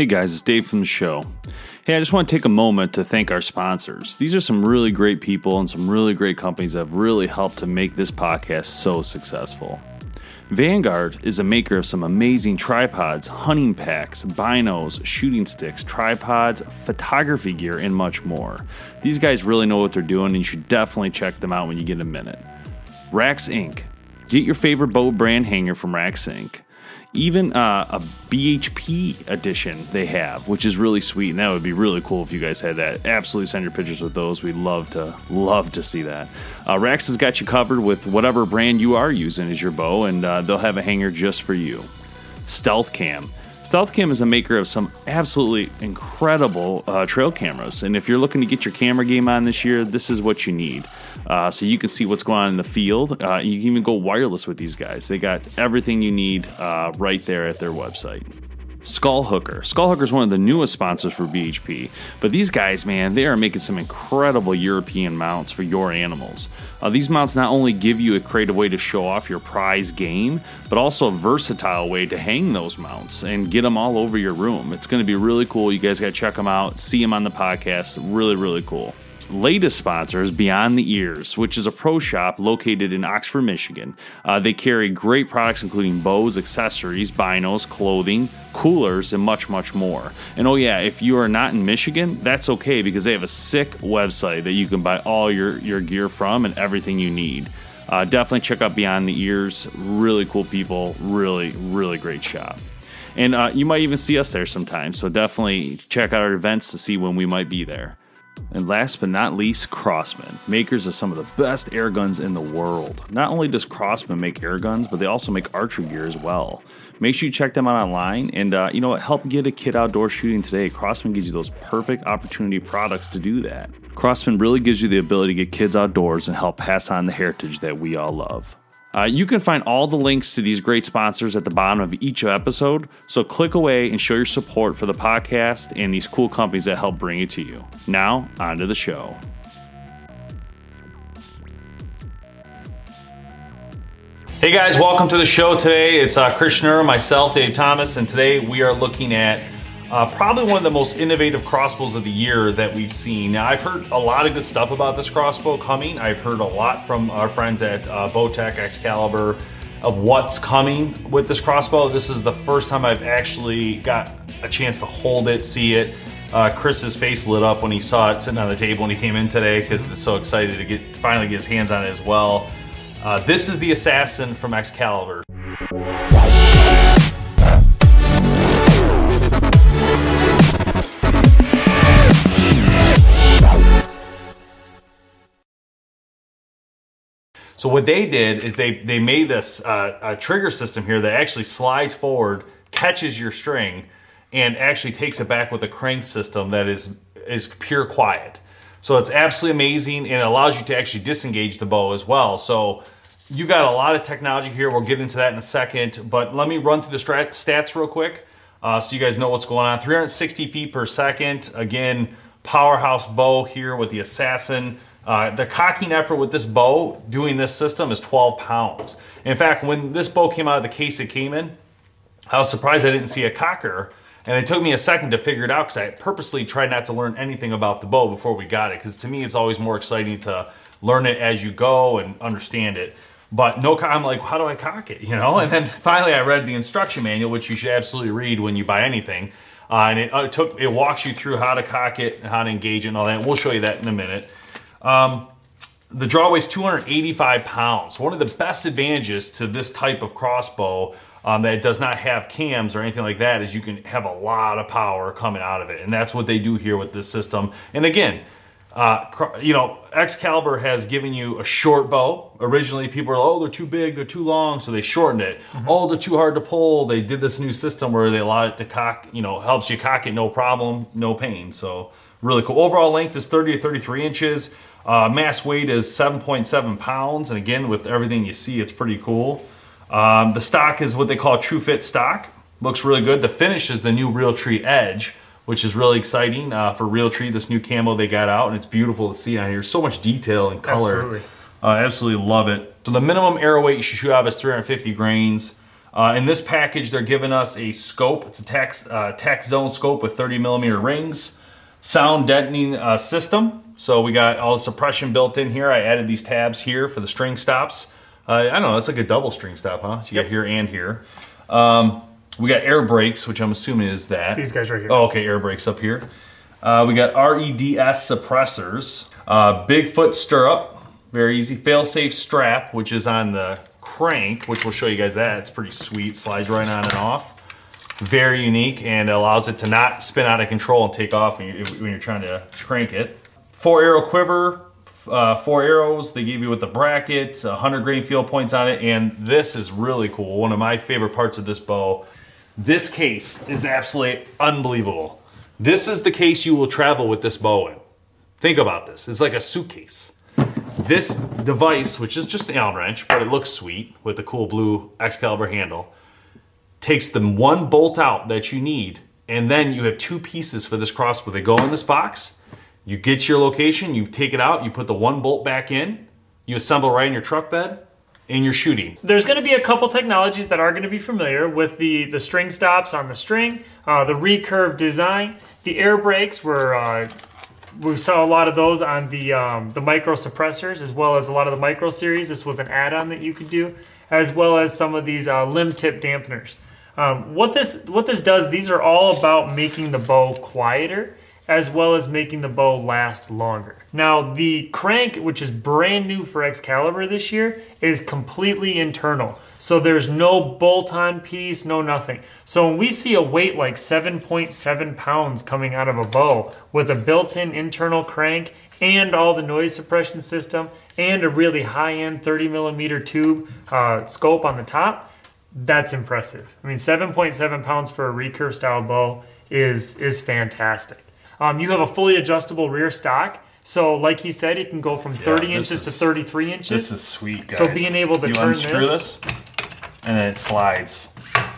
Hey guys, it's Dave from the show. Hey, I just want to take a moment to thank our sponsors. These are some really great people and some really great companies that have really helped to make this podcast so successful. Vanguard is a maker of some amazing tripods, hunting packs, binos, shooting sticks, tripods, photography gear, and much more. These guys really know what they're doing, and you should definitely check them out when you get a minute. Rax Inc. Get your favorite bow brand hanger from Rax Inc even uh, a BHP edition they have, which is really sweet, and that would be really cool if you guys had that. Absolutely send your pictures with those. We'd love to love to see that. Uh, Rax has got you covered with whatever brand you are using as your bow, and uh, they'll have a hanger just for you. Stealth Cam. StealthCam is a maker of some absolutely incredible uh, trail cameras, and if you're looking to get your camera game on this year, this is what you need. Uh, so you can see what's going on in the field. Uh, you can even go wireless with these guys. They got everything you need uh, right there at their website. Skull Hooker. Skull Hooker is one of the newest sponsors for BHP, but these guys, man, they are making some incredible European mounts for your animals. Uh, these mounts not only give you a creative way to show off your prize game, but also a versatile way to hang those mounts and get them all over your room. It's going to be really cool. You guys got to check them out, see them on the podcast. Really, really cool latest sponsor is Beyond the Ears, which is a pro shop located in Oxford, Michigan. Uh, they carry great products including bows, accessories, binos, clothing, coolers, and much, much more. And oh, yeah, if you are not in Michigan, that's okay because they have a sick website that you can buy all your, your gear from and everything you need. Uh, definitely check out Beyond the Ears. Really cool people, really, really great shop. And uh, you might even see us there sometime. So definitely check out our events to see when we might be there. And last but not least, Crosman, makers of some of the best air guns in the world. Not only does Crosman make air guns, but they also make archery gear as well. Make sure you check them out online and, uh, you know help get a kid outdoor shooting today. Crosman gives you those perfect opportunity products to do that. Crosman really gives you the ability to get kids outdoors and help pass on the heritage that we all love. Uh, you can find all the links to these great sponsors at the bottom of each episode, so click away and show your support for the podcast and these cool companies that help bring it to you. Now, on to the show. Hey guys, welcome to the show today. It's uh, Chris Schnurr, myself, Dave Thomas, and today we are looking at uh, probably one of the most innovative crossbows of the year that we've seen. Now, I've heard a lot of good stuff about this crossbow coming. I've heard a lot from our friends at uh, Bowtech, Excalibur, of what's coming with this crossbow. This is the first time I've actually got a chance to hold it, see it. Uh, Chris's face lit up when he saw it sitting on the table when he came in today because he's so excited to get finally get his hands on it as well. Uh, this is the Assassin from Excalibur. So what they did is they they made this uh, a trigger system here that actually slides forward, catches your string, and actually takes it back with a crank system that is is pure quiet. So it's absolutely amazing and it allows you to actually disengage the bow as well. So you got a lot of technology here. We'll get into that in a second, but let me run through the stats real quick uh, so you guys know what's going on. 360 feet per second. Again, powerhouse bow here with the Assassin. Uh, the cocking effort with this bow doing this system is 12 pounds. In fact, when this bow came out of the case it came in, I was surprised I didn't see a cocker. And it took me a second to figure it out because I purposely tried not to learn anything about the bow before we got it. Because to me, it's always more exciting to learn it as you go and understand it. But no, I'm like, how do I cock it? You know. And then finally, I read the instruction manual, which you should absolutely read when you buy anything. Uh, and it, uh, took it walks you through how to cock it, how to engage it, and all that. We'll show you that in a minute. Um, the draw weighs 285 pounds. One of the best advantages to this type of crossbow um, that does not have cams or anything like that is you can have a lot of power coming out of it, and that's what they do here with this system. And again, uh, you know, Excalibur has given you a short bow. Originally, people were like, oh, they're too big, they're too long, so they shortened it. Oh, they're too hard to pull. They did this new system where they allow it to cock, you know, helps you cock it no problem, no pain. So really cool. Overall length is 30 to 33 inches. Uh, mass weight is 7.7 pounds, and again, with everything you see, it's pretty cool. Um, the stock is what they call True Fit stock. Looks really good. The finish is the new Realtree Edge, which is really exciting uh, for Realtree. This new camo they got out, and it's beautiful to see on here. So much detail and color. Absolutely. I absolutely love it. So the minimum arrow weight you should shoot out is 350 grains. Uh, in this package, they're giving us a scope. It's a tax uh, Tact-Zone scope with 30 millimeter rings, sound deadening uh, system. So we got all the suppression built in here. I added these tabs here for the string stops. Uh, I don't know. It's like a double string stop, huh? So you got here and here. Um, we got air brakes, which I'm assuming is that. These guys right here. Oh, okay, air brakes up here. Uh, we got REDS suppressors, uh, Bigfoot stirrup, very easy. Fail-safe strap, which is on the crank, which we'll show you guys that. It's pretty sweet. Slides right on and off. Very unique and allows it to not spin out of control and take off when you're, when you're trying to crank it. Four arrow quiver, uh, four arrows. They give you with the bracket, 100 grain field points on it, and this is really cool. One of my favorite parts of this bow. This case is absolutely unbelievable. This is the case you will travel with this bow in. Think about this. It's like a suitcase. This device, which is just an Allen wrench, but it looks sweet with the cool blue Excalibur handle, takes the one bolt out that you need, and then you have two pieces for this crossbow. They go in this box. You get to your location, you take it out, you put the one bolt back in, you assemble right in your truck bed, and you're shooting. There's going to be a couple technologies that are going to be familiar with the the string stops on the string, uh, the recurve design, the air brakes. Were uh, we saw a lot of those on the um, the micro suppressors as well as a lot of the micro series. This was an add-on that you could do, as well as some of these uh, limb tip dampeners. Um, what this what this does, these are all about making the bow quieter as well as making the bow last longer. Now, the crank, which is brand new for Excalibur this year, is completely internal. So there's no bolt on piece, no nothing. So when we see a weight like 7.7 pounds coming out of a bow with a built in internal crank and all the noise suppression system and a really high end 30 millimeter tube uh, scope on the top, that's impressive. I mean, 7.7 pounds for a recurve style bow is is fantastic. Um, you have a fully adjustable rear stock, so like he said, it can go from 30 this inches to 33 inches. This is sweet, guys. So being able to you turn unscrew this- this, and then it slides.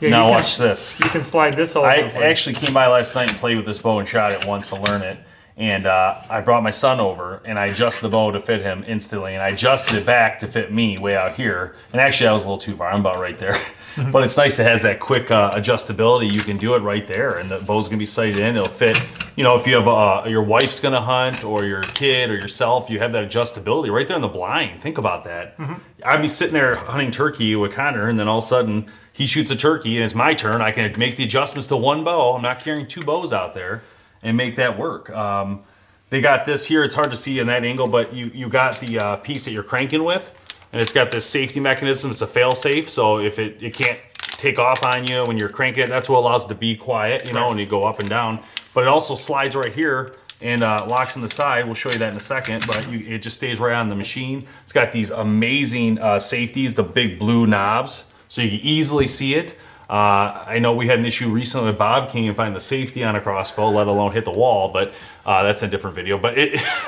Yeah, now can- watch this. You can slide this all I actually came by last night and played with this bow and shot it once to learn it. And uh, I brought my son over and I adjusted the bow to fit him instantly. And I adjusted it back to fit me way out here. And actually, I was a little too far. I'm about right there. but it's nice it has that quick uh, adjustability. You can do it right there. And the bow's going to be sighted in. It'll fit. You know, if you have uh, your wife's going to hunt or your kid or yourself, you have that adjustability right there in the blind. Think about that. I'd be sitting there hunting turkey with Connor, and then all of a sudden he shoots a turkey and it's my turn. I can make the adjustments to one bow. I'm not carrying two bows out there and make that work. Um, they got this here. It's hard to see in that angle, but you you got the uh, piece that you're cranking with, and it's got this safety mechanism. It's a fail safe, so if it it can't take off on you when you're cranking it, that's what allows it to be quiet, you know, and you go up and down. But it also slides right here and uh, locks on the side. We'll show you that in a second, but you, it just stays right on the machine. It's got these amazing uh, safeties, the big blue knobs, so you can easily see it. Uh, I know we had an issue recently with Bob King and find the safety on a crossbow, let alone hit the wall, but uh, that's a different video. But it,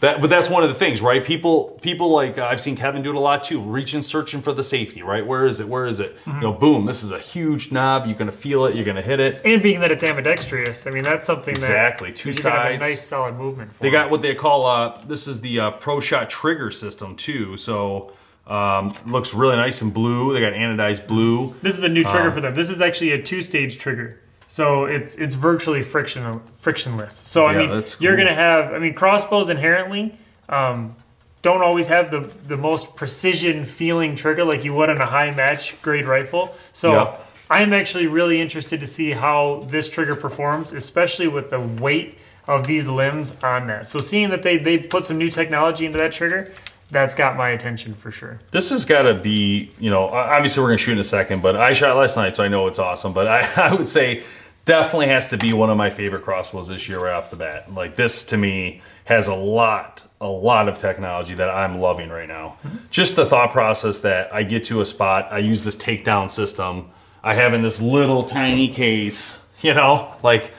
that, but that's one of the things, right? People, people like uh, I've seen Kevin do it a lot too, reaching, searching for the safety, right? Where is it? Where is it? You know, boom! This is a huge knob. You're gonna feel it. You're gonna hit it. and being that it's ambidextrous, I mean that's something Exactly, that two you're gonna have a sides. nice solid movement. For They got what they call uh, this is the uh, Pro Shot trigger system too. So um, looks really nice and blue. They got anodized blue. This is a new Um, trigger for them. This is actually a two-stage trigger, so it's it's virtually friction frictionless. So I Yeah, mean, that's you're gonna have. I mean, crossbows inherently um, don't always have the the most precision feeling trigger like you would on a high match grade rifle. So Yep. I'm actually really interested to see how this trigger performs, especially with the weight of these limbs on that. So seeing that they they put some new technology into that trigger, that's got my attention for sure. This has got to be, you know, obviously we're going to shoot in a second, but I shot last night, so I know it's awesome. But I, I would say definitely has to be one of my favorite crossbows this year right off the bat. Like this to me has a lot, a lot of technology that I'm loving right now. Mm-hmm. Just the thought process that I get to a spot, I use this takedown system, I have in this little tiny case, you know, like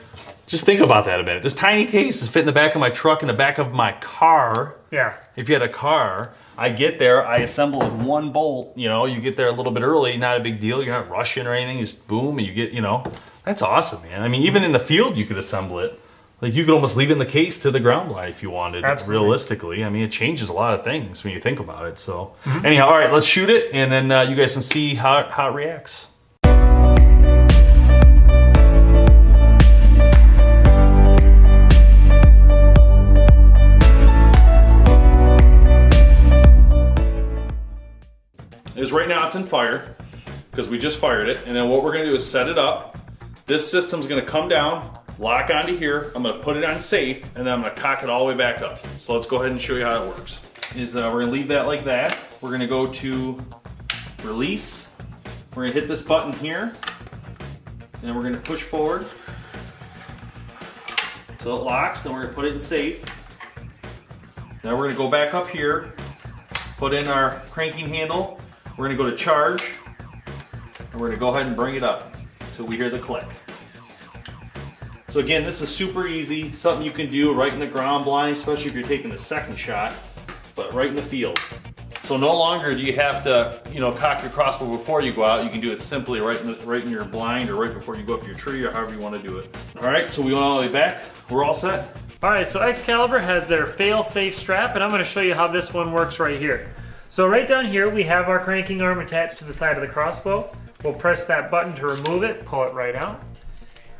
just think about that a minute. This tiny case is fit in the back of my truck, in the back of my car Yeah. if you had a car, I get there, I assemble with one bolt. You know, you get there a little bit early, not a big deal. You're not rushing or anything. Just boom, and you get, you know, that's awesome, man. I mean, even in the field, you could assemble it. Like you could almost leave it in the case to the ground blind if you wanted. Absolutely. Realistically, I mean, it changes a lot of things when you think about it. So, anyhow, all right, let's shoot it, and then uh, you guys can see how how it reacts. It's in fire because we just fired it. And then what we're gonna do is set it up. This system's gonna come down, lock onto here. I'm gonna put it on safe, and then I'm gonna cock it all the way back up. So let's go ahead and show you how it works. Is uh, we're gonna leave that like that. We're gonna go to release. We're gonna hit this button here, and then we're gonna push forward. So it locks, then we're gonna put it in safe. Now we're gonna go back up here, put in our cranking handle. We're gonna go to charge, and we're gonna go ahead and bring it up till we hear the click. So again, this is super easy, something you can do right in the ground blind, especially if you're taking the second shot, but right in the field. So no longer do you have to, you know, cock your crossbow before you go out. You can do it simply right in, the, right in your blind or right before you go up your tree or however you want to do it. All right, so we went all the way back. We're all set. All right, so Excalibur has their fail-safe strap, and I'm going to show you how this one works right here. So right down here, we have our cranking arm attached to the side of the crossbow. We'll press that button to remove it, pull it right out.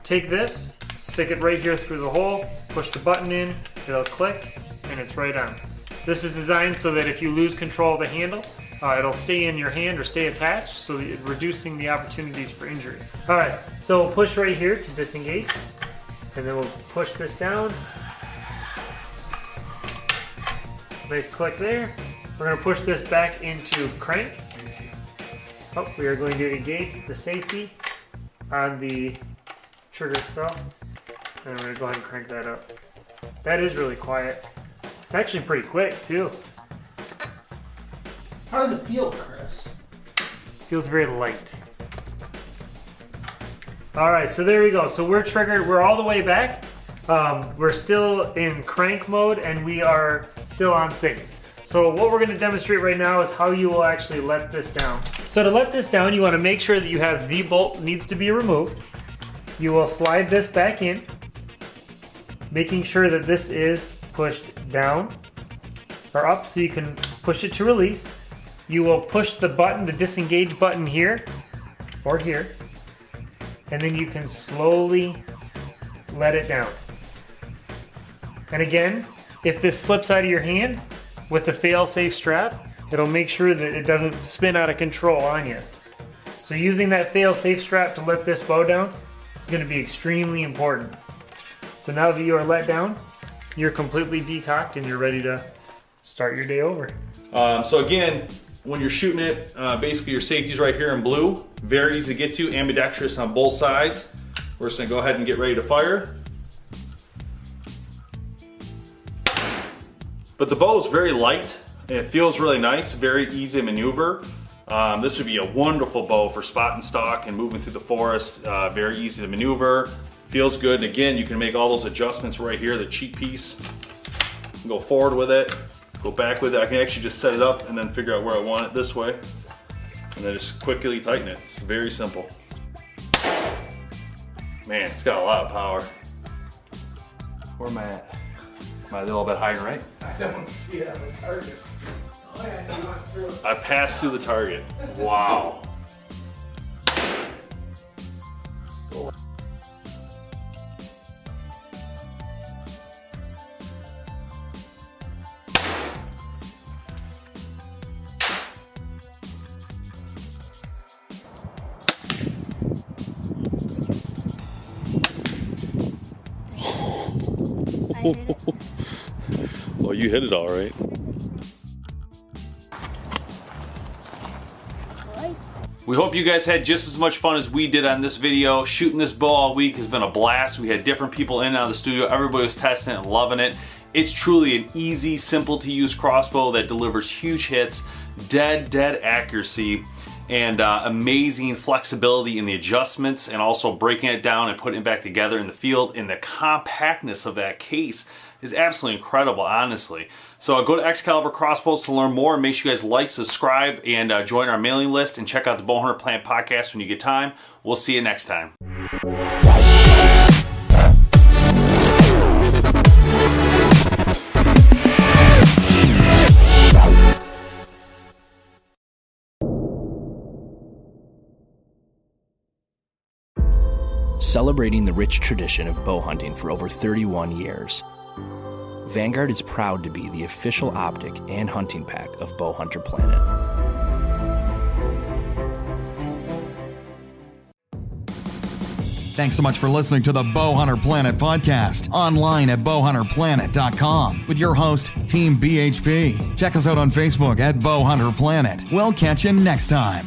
Take this, stick it right here through the hole, push the button in, it'll click, and it's right on. This is designed so that if you lose control of the handle, uh, it'll stay in your hand or stay attached, so reducing the opportunities for injury. All right, so we'll push right here to disengage, and then we'll push this down, Nice click there. We're going to push this back into crank. Oh, we are going to engage the safety on the trigger itself. And we're going to go ahead and crank that up. That is really quiet. It's actually pretty quick too. How does it feel, Chris? Feels very light. All right, so there we go. So we're triggered. We're all the way back. Um, we're still in crank mode, and we are still on safe. So what we're to demonstrate right now is how you will actually let this down. So to let this down, you want to make sure that you have the bolt needs to be removed. You will slide this back in, making sure that this is pushed down or up so you can push it to release. You will push the button, the disengage button here or here, and then you can slowly let it down. And again, if this slips out of your hand with the fail-safe strap, it'll make sure that it doesn't spin out of control on you. So using that fail-safe strap to let this bow down is going to be extremely important. So now that you are let down, you're completely decocked and you're ready to start your day over. Um, so again, when you're shooting it, uh, basically your safety's right here in blue. Very easy to get to, ambidextrous on both sides. We're just gonna go ahead and get ready to fire. But the bow is very light. and It feels really nice, very easy to maneuver. Um, this would be a wonderful bow for spot and stalk and moving through the forest. Uh, very easy to maneuver, feels good. And again, you can make all those adjustments right here, the cheek piece. Go forward with it, go back with it. I can actually just set it up and then figure out where I want it this way. And then just quickly tighten it. It's very simple. Man, it's got a lot of power. Where am I at? Am I a little bit high and right? I don't see it on the target. Oh, I, I passed through the target. Wow well, you hit it all right. We hope you guys had just as much fun as we did on this video. Shooting this bow all week has been a blast. We had different people in and out of the studio. Everybody was testing it and loving it. It's truly an easy, simple to use crossbow that delivers huge hits, dead, dead accuracy, and uh, amazing flexibility in the adjustments and also breaking it down and putting it back together in the field. And the compactness of that case is absolutely incredible, honestly. So uh, go to Excalibur Crossbows to learn more. Make sure you guys like, subscribe, and uh, join our mailing list and check out the Bowhunter Planet podcast when you get time. We'll see you next time. Celebrating the rich tradition of bow hunting for over 31 years, Vanguard is proud to be the official optic and hunting pack of Bowhunter Planet. Thanks so much for listening to the Bowhunter Planet podcast online at bowhunterplanet.com with your host, Team BHP. Check us out on Facebook at Bowhunter Planet. We'll catch you next time.